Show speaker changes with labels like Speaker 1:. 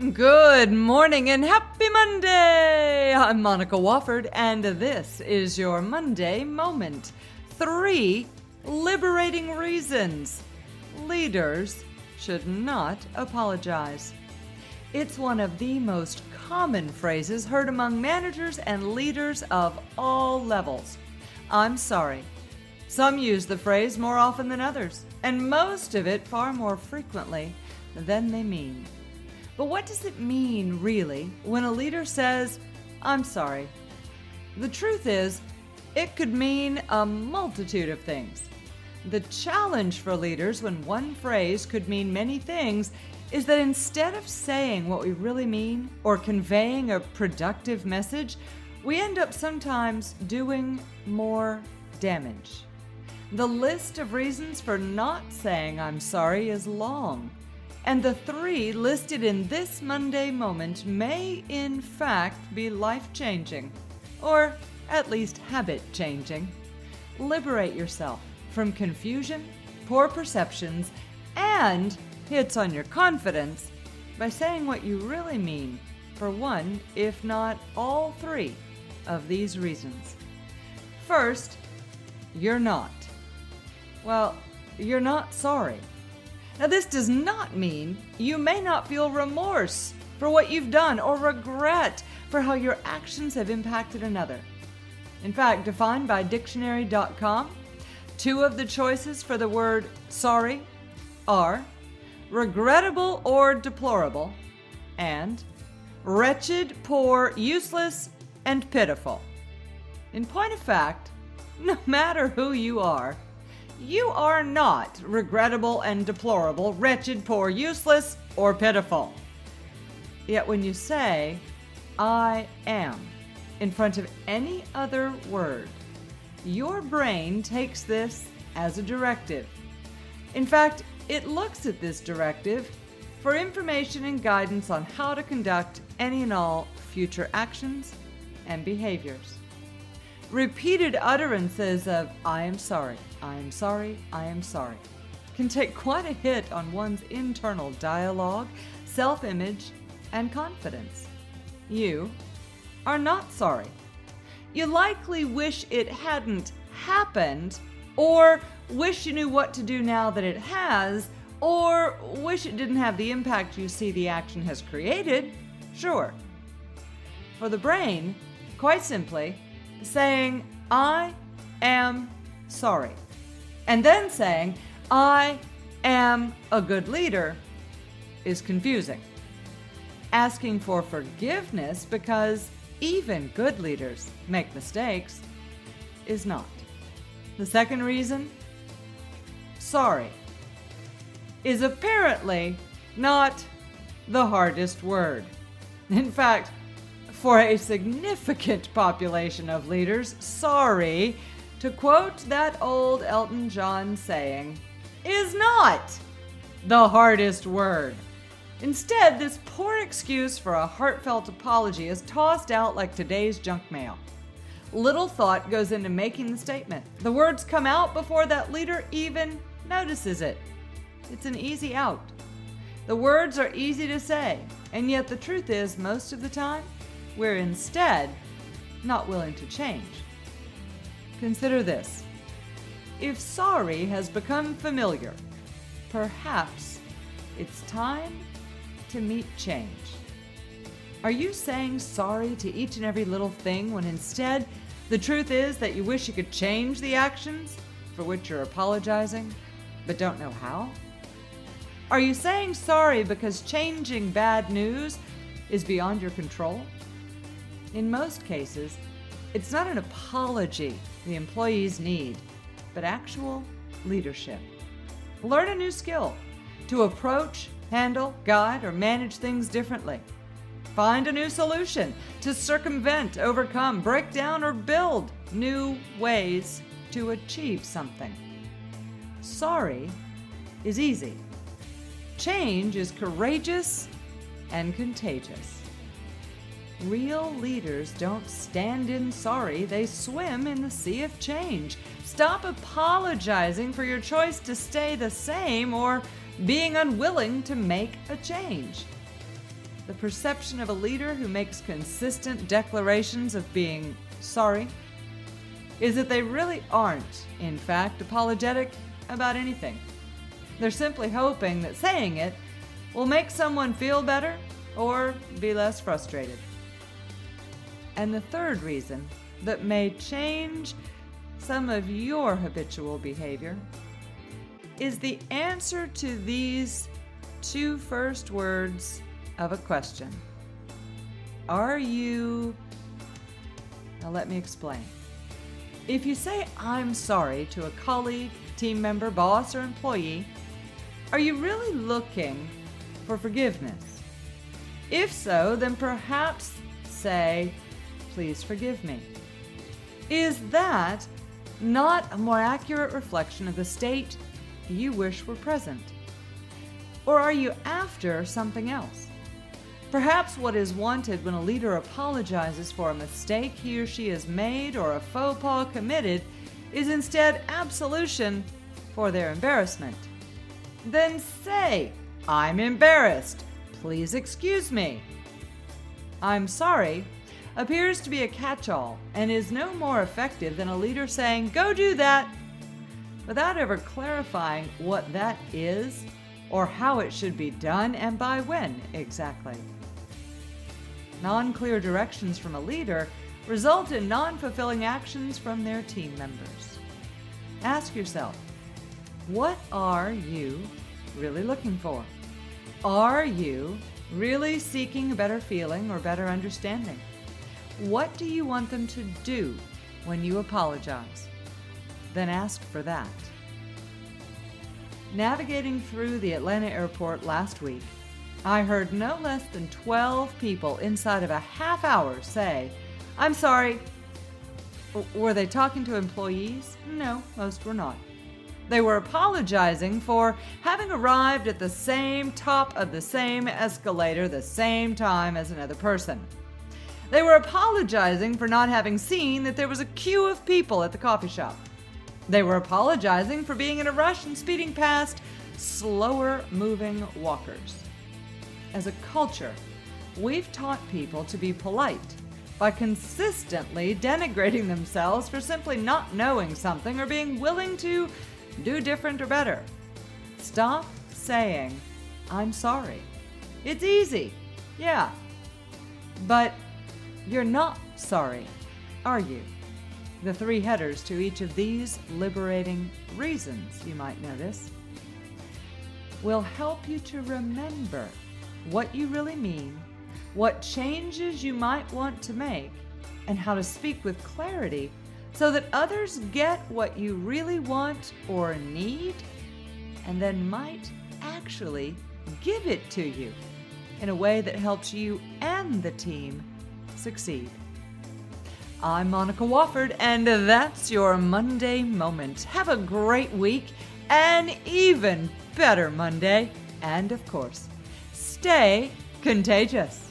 Speaker 1: Good morning and happy Monday! I'm Monica Wofford, and this is your Monday Moment. Three liberating reasons leaders should not apologize. It's one of the most common phrases heard among managers and leaders of all levels. I'm sorry. Some use the phrase more often than others, and most of it far more frequently than they mean. But what does it mean, really, when a leader says, I'm sorry? The truth is, it could mean a multitude of things. The challenge for leaders when one phrase could mean many things is that instead of saying what we really mean or conveying a productive message, we end up sometimes doing more damage. The list of reasons for not saying I'm sorry is long. And the three listed in this Monday moment may, in fact, be life changing, or at least habit changing. Liberate yourself from confusion, poor perceptions, and hits on your confidence by saying what you really mean for one, if not all three, of these reasons. First, you're not. Well, you're not sorry. Now, this does not mean you may not feel remorse for what you've done or regret for how your actions have impacted another. In fact, defined by dictionary.com, two of the choices for the word sorry are regrettable or deplorable, and wretched, poor, useless, and pitiful. In point of fact, no matter who you are, you are not regrettable and deplorable, wretched, poor, useless, or pitiful. Yet when you say, I am, in front of any other word, your brain takes this as a directive. In fact, it looks at this directive for information and guidance on how to conduct any and all future actions and behaviors. Repeated utterances of, I am sorry, I am sorry, I am sorry, can take quite a hit on one's internal dialogue, self image, and confidence. You are not sorry. You likely wish it hadn't happened, or wish you knew what to do now that it has, or wish it didn't have the impact you see the action has created. Sure. For the brain, quite simply, saying, I am sorry, and then saying, I am a good leader is confusing. Asking for forgiveness because even good leaders make mistakes is not. The second reason, sorry, is apparently not the hardest word. In fact, for a significant population of leaders, sorry, to quote that old Elton John saying, is not the hardest word. Instead, this poor excuse for a heartfelt apology is tossed out like today's junk mail. Little thought goes into making the statement. The words come out before that leader even notices it. It's an easy out. The words are easy to say, and yet the truth is, most of the time, we're instead not willing to change. Consider this if sorry has become familiar, perhaps it's time to meet change. Are you saying sorry to each and every little thing when instead the truth is that you wish you could change the actions for which you're apologizing, but don't know how? Are you saying sorry because changing bad news is beyond your control? In most cases, it's not an apology the employees need, but actual leadership. Learn a new skill to approach, handle, guide, or manage things differently. Find a new solution to circumvent, overcome, break down, or build new ways to achieve something. Sorry is easy. Change is courageous and contagious. Real leaders don't stand in sorry, they swim in the sea of change. Stop apologizing for your choice to stay the same or being unwilling to make a change. the perception of a leader who makes consistent declarations of being sorry is that they really aren't, in fact, apologetic about anything. They're simply hoping that saying it will make someone feel better or be less frustrated. And the third reason that may change some of your habitual behavior is the answer to these two first words of a question Are you. Now, let me explain. If you say, I'm sorry to a colleague, team member, boss, or employee, are you really looking for forgiveness? If so, then perhaps say, Please forgive me. Is that not a more accurate reflection of the state you wish were present? Or are you after something else? Perhaps what is wanted when a leader apologizes for a mistake he or she has made or a faux pas committed is instead absolution for their embarrassment. Then say, I'm embarrassed. Please excuse me. I'm sorry appears to be a catch all and is no more effective than a leader saying, Go do that, without ever clarifying what that is or how it should be done and by when exactly non clear directions from a leader result in non fulfilling actions from their team members. Ask yourself what are you really looking for? Are you really seeking a better feeling or better understanding? What do you want them to do when you apologize? Then ask for that. Navigating through the Atlanta airport last week, I heard no less than 12 people inside of a half hour say, I'm sorry. were they talking to employees? No, most were not. They were apologizing for having arrived at the same top of the same escalator the same time as another person. They were apologizing for not having seen that there was a queue of people at the coffee shop. They were apologizing for being in a rush and speeding past slower moving walkers as a culture, we've taught people to be polite by consistently denigrating themselves for simply not knowing something or being willing to do different or better. Stop saying, I'm sorry. It's easy, yeah. But you're not sorry, are you? The three headers to each of these liberating reasons, you might notice, will help you to remember what you really mean, what changes you might want to make, and how to speak with clarity so that others get what you really want or need and then might actually give it to you in a way that helps you and the team succeed. I'm Monica Wofford, and that's your Monday Moment. Have a great week, an even better Monday, and of course, stay contagious.